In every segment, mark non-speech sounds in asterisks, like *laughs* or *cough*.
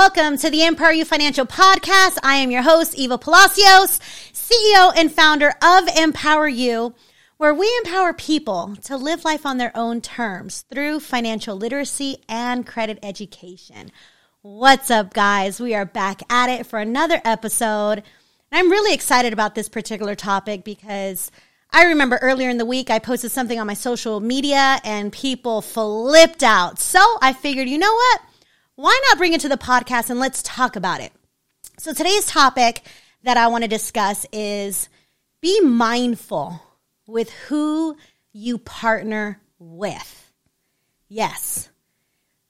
Welcome to the Empower You Financial Podcast. I am your host, Eva Palacios, CEO and founder of Empower You, where we empower people to live life on their own terms through financial literacy and credit education. What's up, guys? We are back at it for another episode. I'm really excited about this particular topic because I remember earlier in the week I posted something on my social media and people flipped out. So I figured, you know what? Why not bring it to the podcast and let's talk about it? So today's topic that I want to discuss is be mindful with who you partner with. Yes.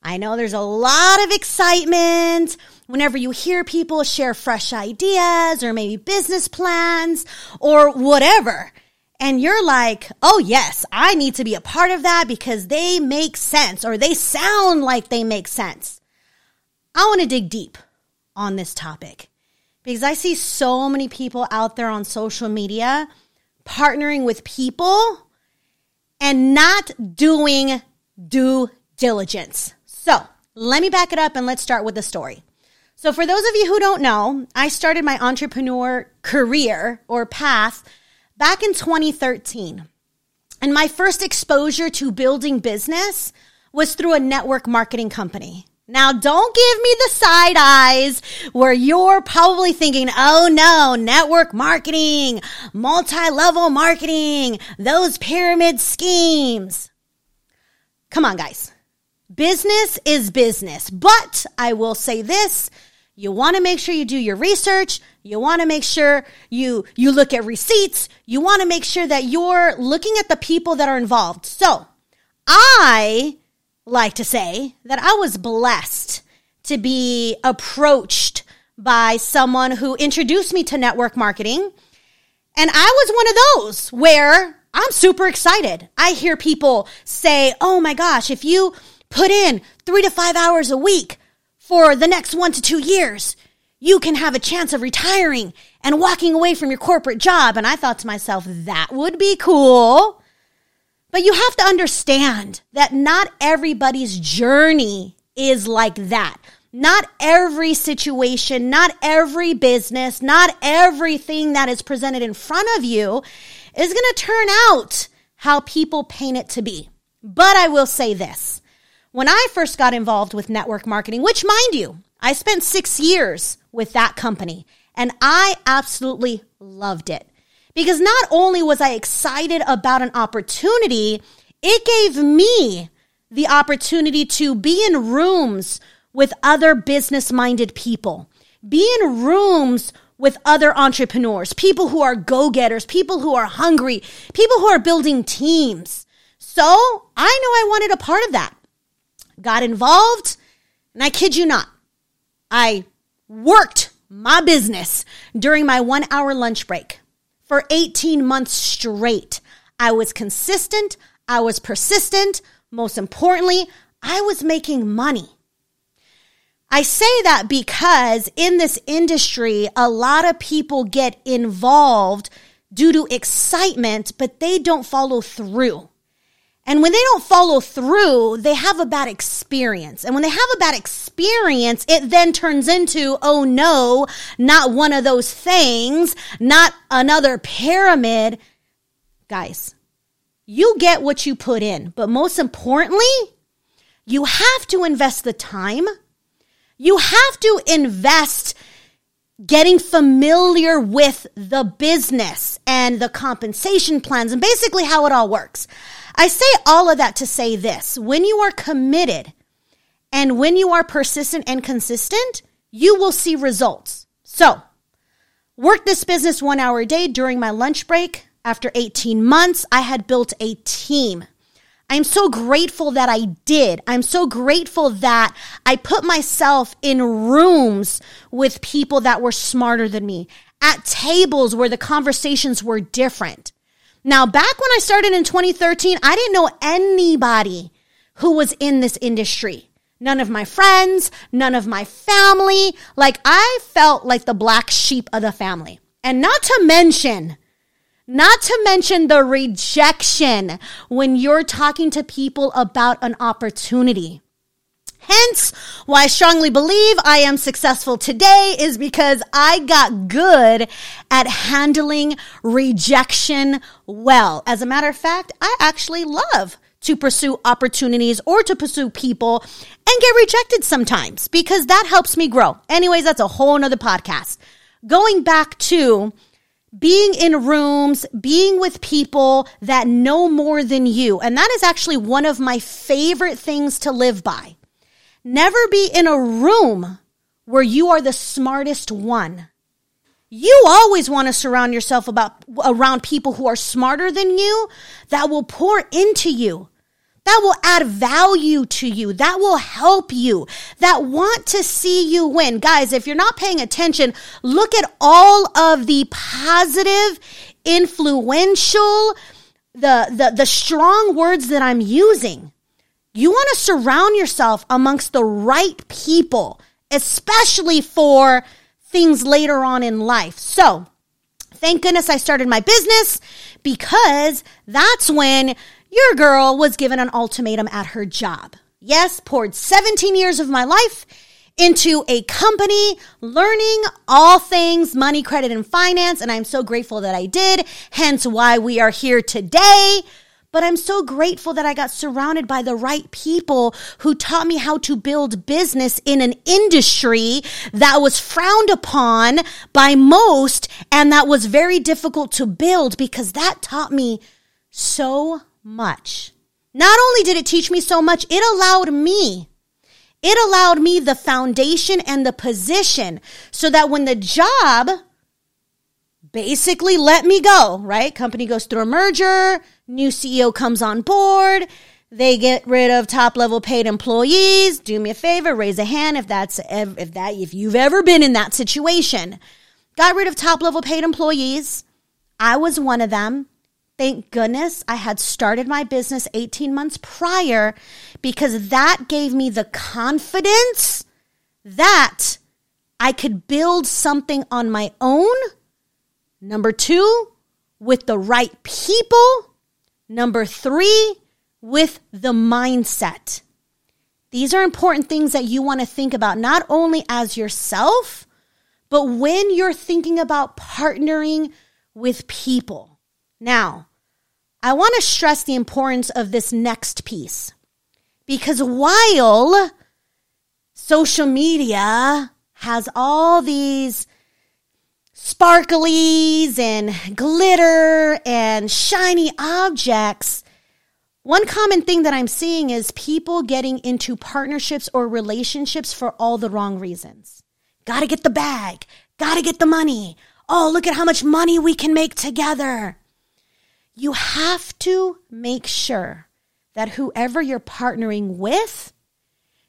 I know there's a lot of excitement whenever you hear people share fresh ideas or maybe business plans or whatever. And you're like, oh, yes, I need to be a part of that because they make sense or they sound like they make sense. I want to dig deep on this topic because I see so many people out there on social media partnering with people and not doing due diligence. So let me back it up and let's start with the story. So, for those of you who don't know, I started my entrepreneur career or path back in 2013. And my first exposure to building business was through a network marketing company. Now, don't give me the side eyes where you're probably thinking, oh no, network marketing, multi level marketing, those pyramid schemes. Come on, guys. Business is business. But I will say this you want to make sure you do your research. You want to make sure you, you look at receipts. You want to make sure that you're looking at the people that are involved. So I like to say that I was blessed to be approached by someone who introduced me to network marketing. And I was one of those where I'm super excited. I hear people say, oh my gosh, if you put in three to five hours a week for the next one to two years, you can have a chance of retiring and walking away from your corporate job. And I thought to myself, that would be cool. But you have to understand that not everybody's journey is like that. Not every situation, not every business, not everything that is presented in front of you is going to turn out how people paint it to be. But I will say this. When I first got involved with network marketing, which mind you, I spent six years with that company and I absolutely loved it. Because not only was I excited about an opportunity, it gave me the opportunity to be in rooms with other business minded people, be in rooms with other entrepreneurs, people who are go getters, people who are hungry, people who are building teams. So I knew I wanted a part of that. Got involved, and I kid you not, I worked my business during my one hour lunch break for 18 months straight. I was consistent. I was persistent. Most importantly, I was making money. I say that because in this industry, a lot of people get involved due to excitement, but they don't follow through. And when they don't follow through, they have a bad experience. And when they have a bad experience, it then turns into, oh no, not one of those things, not another pyramid. Guys, you get what you put in. But most importantly, you have to invest the time. You have to invest getting familiar with the business and the compensation plans and basically how it all works. I say all of that to say this when you are committed and when you are persistent and consistent, you will see results. So, work this business one hour a day during my lunch break. After 18 months, I had built a team. I'm so grateful that I did. I'm so grateful that I put myself in rooms with people that were smarter than me, at tables where the conversations were different. Now, back when I started in 2013, I didn't know anybody who was in this industry. None of my friends, none of my family. Like I felt like the black sheep of the family. And not to mention, not to mention the rejection when you're talking to people about an opportunity. Hence, why I strongly believe I am successful today is because I got good at handling rejection well. As a matter of fact, I actually love to pursue opportunities or to pursue people and get rejected sometimes because that helps me grow. Anyways, that's a whole nother podcast. Going back to being in rooms, being with people that know more than you. And that is actually one of my favorite things to live by. Never be in a room where you are the smartest one. You always want to surround yourself about around people who are smarter than you that will pour into you. That will add value to you. That will help you. That want to see you win. Guys, if you're not paying attention, look at all of the positive, influential, the, the, the strong words that I'm using. You want to surround yourself amongst the right people, especially for things later on in life. So, thank goodness I started my business because that's when your girl was given an ultimatum at her job. Yes, poured 17 years of my life into a company learning all things money, credit, and finance. And I'm so grateful that I did, hence why we are here today. But I'm so grateful that I got surrounded by the right people who taught me how to build business in an industry that was frowned upon by most and that was very difficult to build because that taught me so much. Not only did it teach me so much, it allowed me it allowed me the foundation and the position so that when the job basically let me go, right? Company goes through a merger, new CEO comes on board, they get rid of top level paid employees. Do me a favor, raise a hand if that's if that if you've ever been in that situation. Got rid of top level paid employees. I was one of them. Thank goodness I had started my business 18 months prior because that gave me the confidence that I could build something on my own. Number two, with the right people. Number three, with the mindset. These are important things that you want to think about, not only as yourself, but when you're thinking about partnering with people. Now, I want to stress the importance of this next piece because while social media has all these sparklies and glitter and shiny objects, one common thing that I'm seeing is people getting into partnerships or relationships for all the wrong reasons. Gotta get the bag, gotta get the money. Oh, look at how much money we can make together you have to make sure that whoever you're partnering with,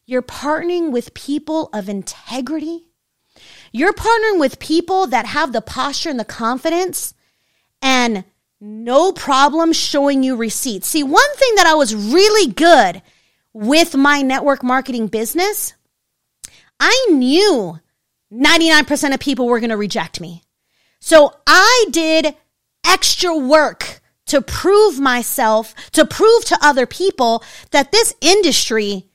you're partnering with people of integrity. You're partnering with people that have the posture and the confidence and no problem showing you receipts. See, one thing that I was really good with my network marketing business, I knew 99% of people were going to reject me. So I did extra work to prove myself, to prove to other people that this industry,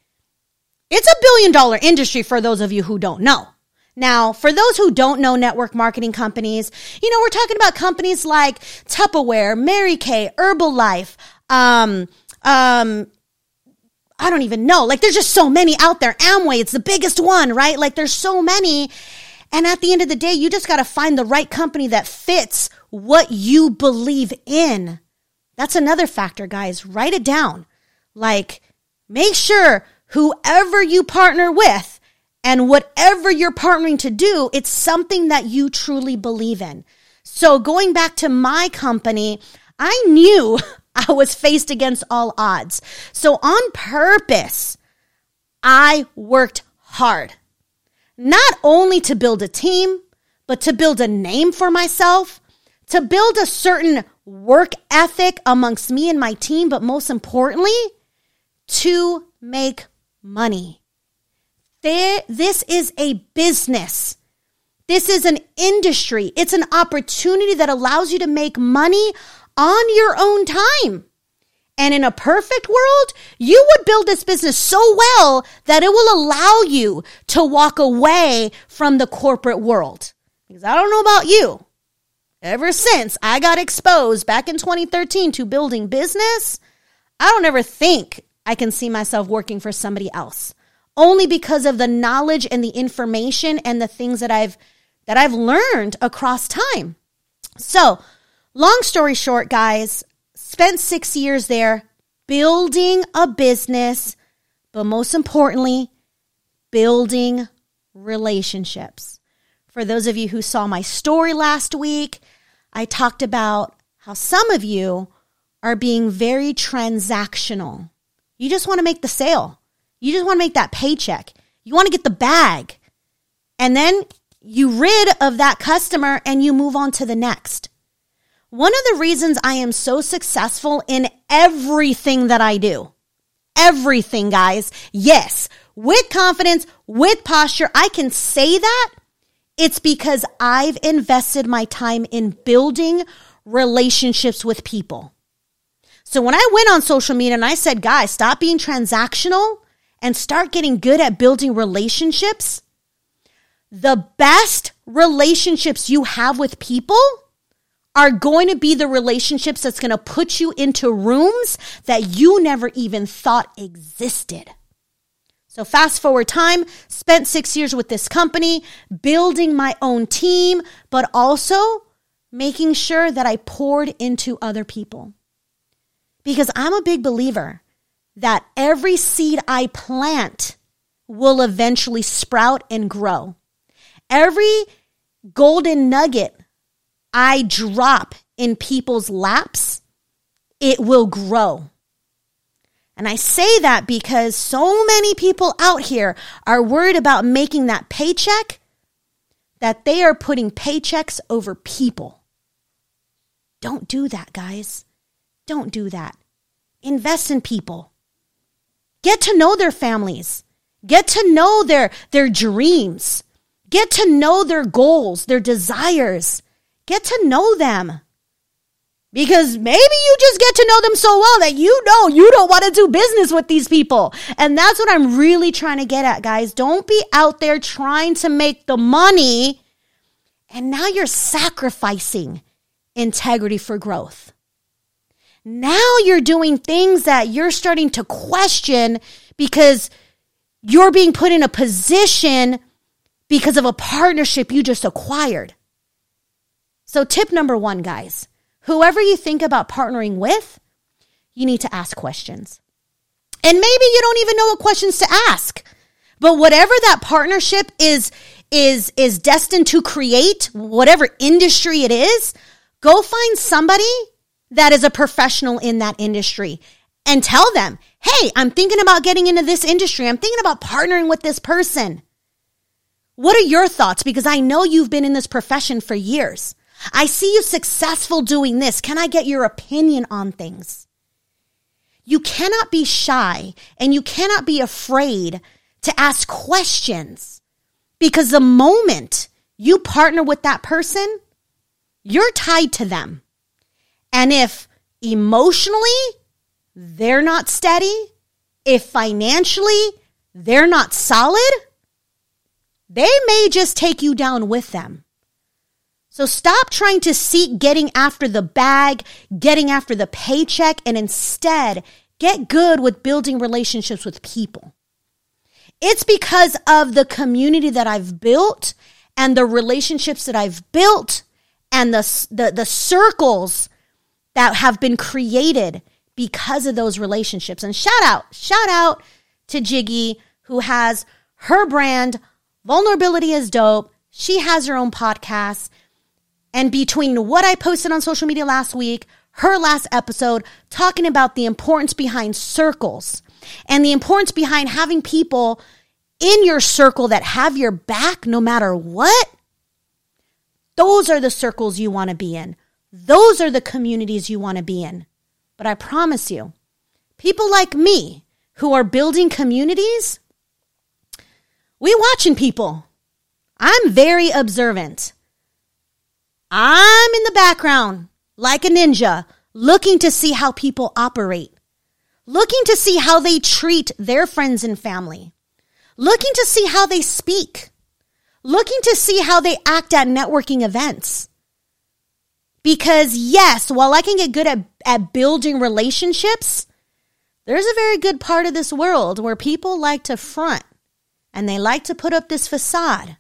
it's a billion dollar industry for those of you who don't know. Now, for those who don't know network marketing companies, you know, we're talking about companies like Tupperware, Mary Kay, Herbalife, um, um, I don't even know. Like, there's just so many out there. Amway, it's the biggest one, right? Like, there's so many. And at the end of the day, you just got to find the right company that fits what you believe in. That's another factor, guys. Write it down. Like, make sure whoever you partner with and whatever you're partnering to do, it's something that you truly believe in. So going back to my company, I knew *laughs* I was faced against all odds. So on purpose, I worked hard, not only to build a team, but to build a name for myself, to build a certain work ethic amongst me and my team, but most importantly, to make money. This is a business. This is an industry. It's an opportunity that allows you to make money on your own time. And in a perfect world, you would build this business so well that it will allow you to walk away from the corporate world. Because I don't know about you. Ever since I got exposed back in 2013 to building business, I don't ever think I can see myself working for somebody else. Only because of the knowledge and the information and the things that I've that I've learned across time. So, long story short, guys, spent 6 years there building a business, but most importantly, building relationships. For those of you who saw my story last week, I talked about how some of you are being very transactional. You just want to make the sale. You just want to make that paycheck. You want to get the bag. And then you rid of that customer and you move on to the next. One of the reasons I am so successful in everything that I do, everything, guys, yes, with confidence, with posture, I can say that. It's because I've invested my time in building relationships with people. So when I went on social media and I said, guys, stop being transactional and start getting good at building relationships, the best relationships you have with people are going to be the relationships that's going to put you into rooms that you never even thought existed. So, fast forward time, spent six years with this company, building my own team, but also making sure that I poured into other people. Because I'm a big believer that every seed I plant will eventually sprout and grow. Every golden nugget I drop in people's laps, it will grow. And I say that because so many people out here are worried about making that paycheck that they are putting paychecks over people. Don't do that, guys. Don't do that. Invest in people. Get to know their families. Get to know their, their dreams. Get to know their goals, their desires. Get to know them. Because maybe you just get to know them so well that you know you don't want to do business with these people. And that's what I'm really trying to get at, guys. Don't be out there trying to make the money and now you're sacrificing integrity for growth. Now you're doing things that you're starting to question because you're being put in a position because of a partnership you just acquired. So, tip number one, guys whoever you think about partnering with, you need to ask questions. And maybe you don't even know what questions to ask. But whatever that partnership is is is destined to create, whatever industry it is, go find somebody that is a professional in that industry and tell them, "Hey, I'm thinking about getting into this industry. I'm thinking about partnering with this person." What are your thoughts because I know you've been in this profession for years. I see you successful doing this. Can I get your opinion on things? You cannot be shy and you cannot be afraid to ask questions because the moment you partner with that person, you're tied to them. And if emotionally they're not steady, if financially they're not solid, they may just take you down with them. So stop trying to seek getting after the bag, getting after the paycheck, and instead get good with building relationships with people. It's because of the community that I've built and the relationships that I've built and the, the, the circles that have been created because of those relationships. And shout out, shout out to Jiggy, who has her brand, Vulnerability is Dope. She has her own podcast. And between what I posted on social media last week, her last episode, talking about the importance behind circles and the importance behind having people in your circle that have your back no matter what, those are the circles you want to be in. Those are the communities you want to be in. But I promise you, people like me who are building communities, we watching people. I'm very observant. I'm in the background like a ninja looking to see how people operate. looking to see how they treat their friends and family, looking to see how they speak, looking to see how they act at networking events. Because yes, while I can get good at, at building relationships, there's a very good part of this world where people like to front and they like to put up this facade,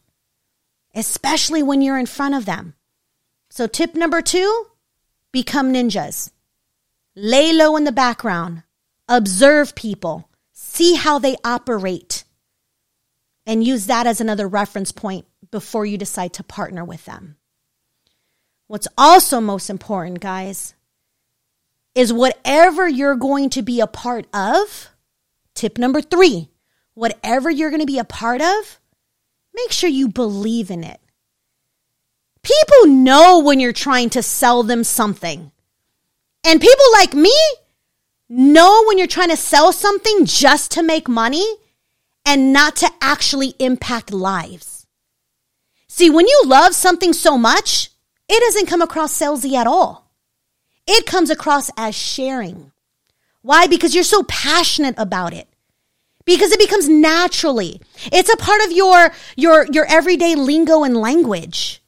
especially when you're in front of them. So, tip number two become ninjas. Lay low in the background, observe people, see how they operate, and use that as another reference point before you decide to partner with them. What's also most important, guys, is whatever you're going to be a part of. Tip number three whatever you're going to be a part of, make sure you believe in it. People know when you're trying to sell them something. And people like me know when you're trying to sell something just to make money and not to actually impact lives. See, when you love something so much, it doesn't come across salesy at all. It comes across as sharing. Why? Because you're so passionate about it. Because it becomes naturally. It's a part of your your your everyday lingo and language.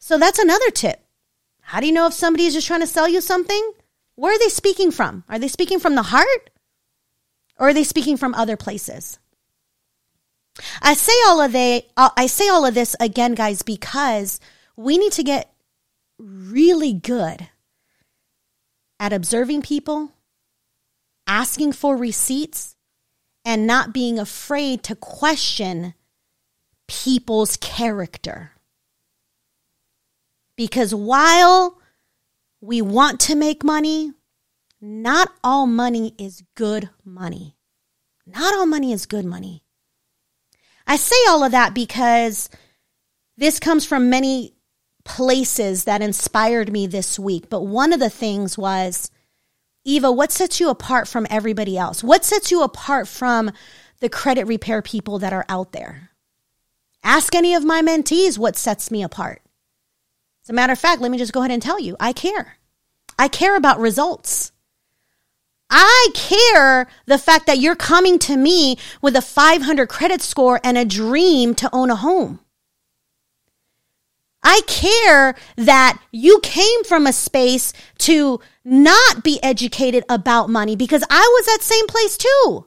So that's another tip. How do you know if somebody is just trying to sell you something? Where are they speaking from? Are they speaking from the heart? Or are they speaking from other places? I say all of they I say all of this again guys because we need to get really good at observing people, asking for receipts, and not being afraid to question people's character. Because while we want to make money, not all money is good money. Not all money is good money. I say all of that because this comes from many places that inspired me this week. But one of the things was, Eva, what sets you apart from everybody else? What sets you apart from the credit repair people that are out there? Ask any of my mentees what sets me apart. As a matter of fact, let me just go ahead and tell you I care. I care about results. I care the fact that you're coming to me with a 500 credit score and a dream to own a home. I care that you came from a space to not be educated about money because I was that same place too.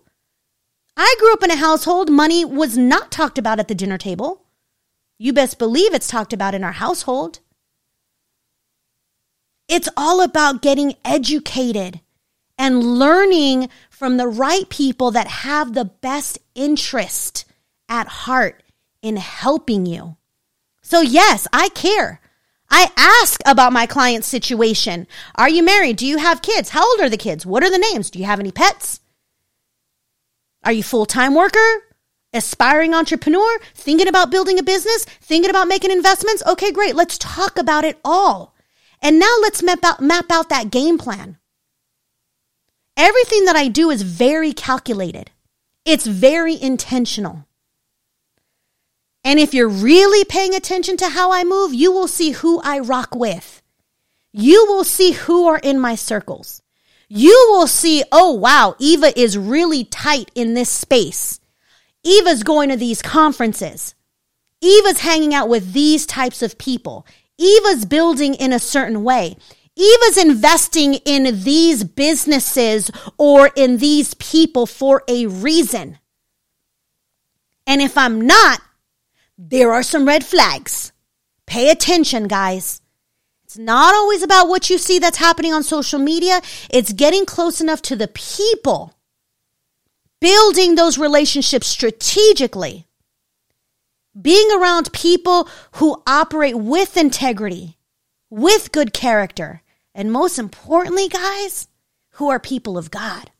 I grew up in a household money was not talked about at the dinner table. You best believe it's talked about in our household. It's all about getting educated and learning from the right people that have the best interest at heart in helping you. So, yes, I care. I ask about my client's situation. Are you married? Do you have kids? How old are the kids? What are the names? Do you have any pets? Are you full-time worker? Aspiring entrepreneur? Thinking about building a business? Thinking about making investments? Okay, great. Let's talk about it all. And now let's map out, map out that game plan. Everything that I do is very calculated. It's very intentional. And if you're really paying attention to how I move, you will see who I rock with. You will see who are in my circles. You will see, oh wow, Eva is really tight in this space. Eva's going to these conferences. Eva's hanging out with these types of people. Eva's building in a certain way. Eva's investing in these businesses or in these people for a reason. And if I'm not, there are some red flags. Pay attention, guys. It's not always about what you see that's happening on social media. It's getting close enough to the people, building those relationships strategically, being around people who operate with integrity, with good character, and most importantly, guys, who are people of God.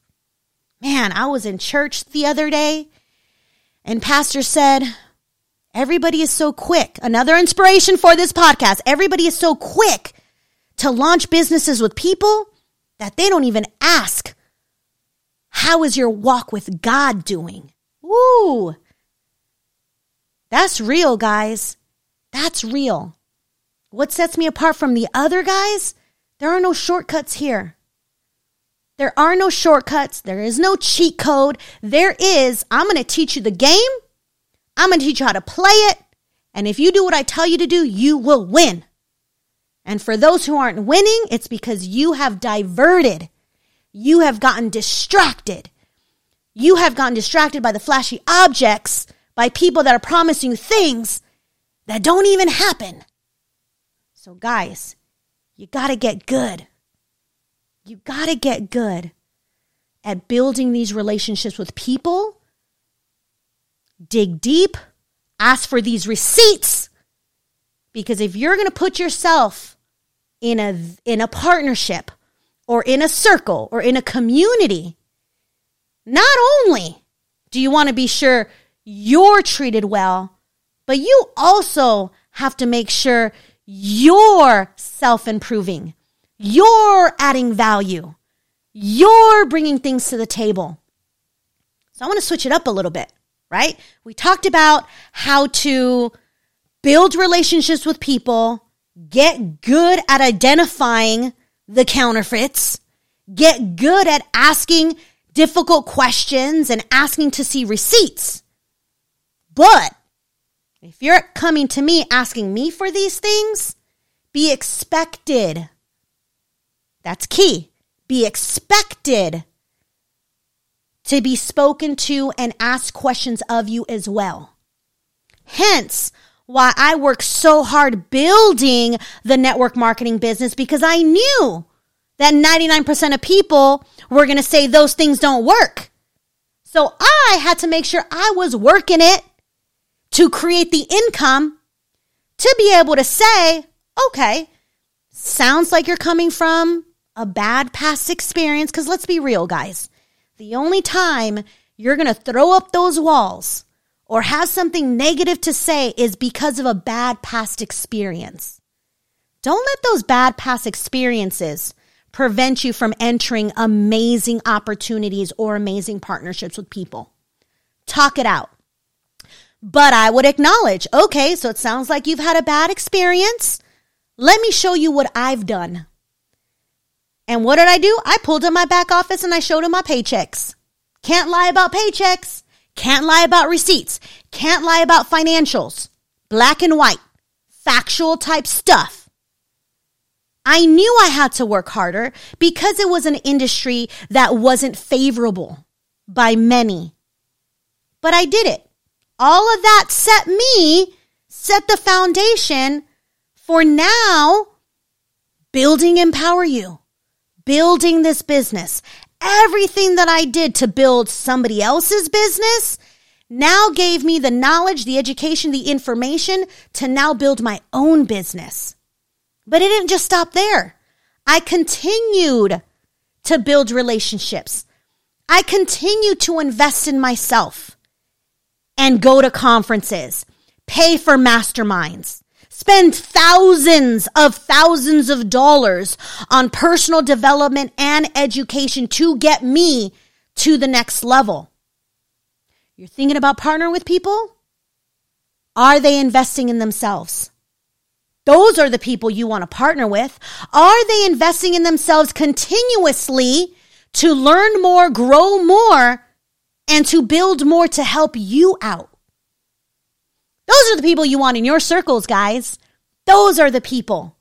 Man, I was in church the other day and pastor said, Everybody is so quick. Another inspiration for this podcast. Everybody is so quick to launch businesses with people that they don't even ask, How is your walk with God doing? Woo! That's real, guys. That's real. What sets me apart from the other guys? There are no shortcuts here. There are no shortcuts. There is no cheat code. There is, I'm going to teach you the game. I'm going to teach you how to play it. And if you do what I tell you to do, you will win. And for those who aren't winning, it's because you have diverted. You have gotten distracted. You have gotten distracted by the flashy objects, by people that are promising you things that don't even happen. So, guys, you got to get good. You got to get good at building these relationships with people. Dig deep, ask for these receipts. Because if you're going to put yourself in a in a partnership or in a circle or in a community, not only do you want to be sure you're treated well, but you also have to make sure you're self improving. You're adding value. You're bringing things to the table. So I want to switch it up a little bit, right? We talked about how to build relationships with people, get good at identifying the counterfeits, get good at asking difficult questions and asking to see receipts. But if you're coming to me asking me for these things, be expected that's key. Be expected to be spoken to and asked questions of you as well. Hence, why I work so hard building the network marketing business because I knew that 99% of people were going to say those things don't work. So I had to make sure I was working it to create the income to be able to say, okay, sounds like you're coming from a bad past experience, because let's be real, guys. The only time you're going to throw up those walls or have something negative to say is because of a bad past experience. Don't let those bad past experiences prevent you from entering amazing opportunities or amazing partnerships with people. Talk it out. But I would acknowledge, okay, so it sounds like you've had a bad experience. Let me show you what I've done. And what did I do? I pulled in my back office and I showed him my paychecks. Can't lie about paychecks. Can't lie about receipts. Can't lie about financials. Black and white. Factual type stuff. I knew I had to work harder because it was an industry that wasn't favorable by many. But I did it. All of that set me, set the foundation for now building Empower You building this business, everything that I did to build somebody else's business now gave me the knowledge, the education, the information to now build my own business. But it didn't just stop there. I continued to build relationships. I continued to invest in myself and go to conferences, pay for masterminds, spend thousands of thousands of dollars on personal development and education to get me to the next level. You're thinking about partnering with people? Are they investing in themselves? Those are the people you want to partner with. Are they investing in themselves continuously to learn more, grow more, and to build more to help you out? Those are the people you want in your circles, guys. Those are the people.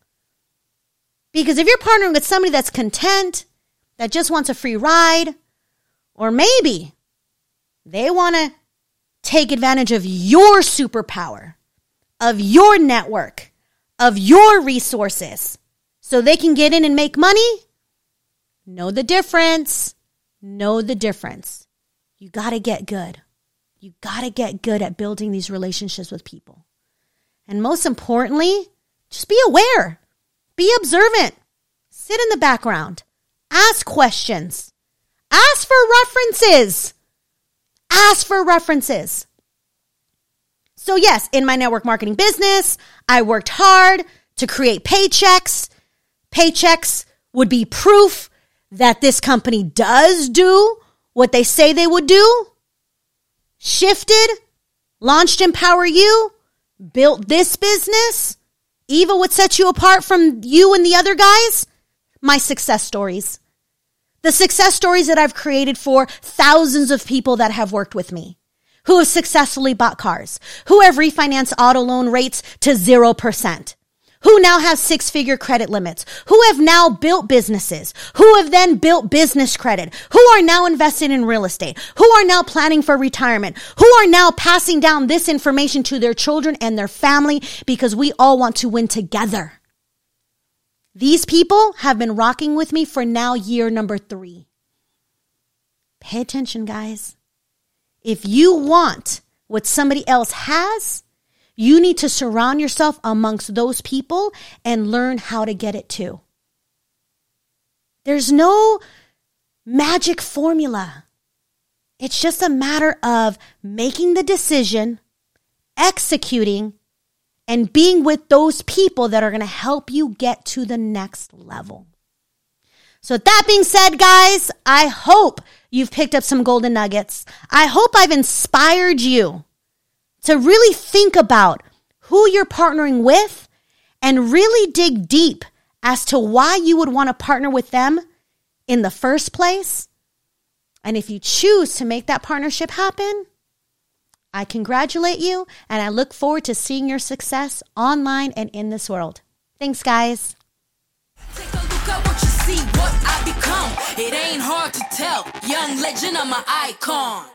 Because if you're partnering with somebody that's content, that just wants a free ride, or maybe they want to take advantage of your superpower, of your network, of your resources, so they can get in and make money, know the difference. Know the difference. You got to get good. You got to get good at building these relationships with people. And most importantly, just be aware, be observant, sit in the background, ask questions, ask for references, ask for references. So, yes, in my network marketing business, I worked hard to create paychecks. Paychecks would be proof that this company does do what they say they would do shifted, launched Empower You, built this business, Eva, what sets you apart from you and the other guys? My success stories. The success stories that I've created for thousands of people that have worked with me, who have successfully bought cars, who have refinanced auto loan rates to 0%, who now have six figure credit limits, who have now built businesses, who have then built business credit, who are now invested in real estate, who are now planning for retirement, who are now passing down this information to their children and their family because we all want to win together. These people have been rocking with me for now year number three. Pay attention, guys. If you want what somebody else has, you need to surround yourself amongst those people and learn how to get it too. There's no magic formula. It's just a matter of making the decision, executing, and being with those people that are going to help you get to the next level. So, that being said, guys, I hope you've picked up some golden nuggets. I hope I've inspired you to really think about who you're partnering with and really dig deep as to why you would want to partner with them in the first place. And if you choose to make that partnership happen, I congratulate you and I look forward to seeing your success online and in this world. Thanks, guys. Take a look at what you see, what I become. It ain't hard to tell. Young legend, I'm an icon.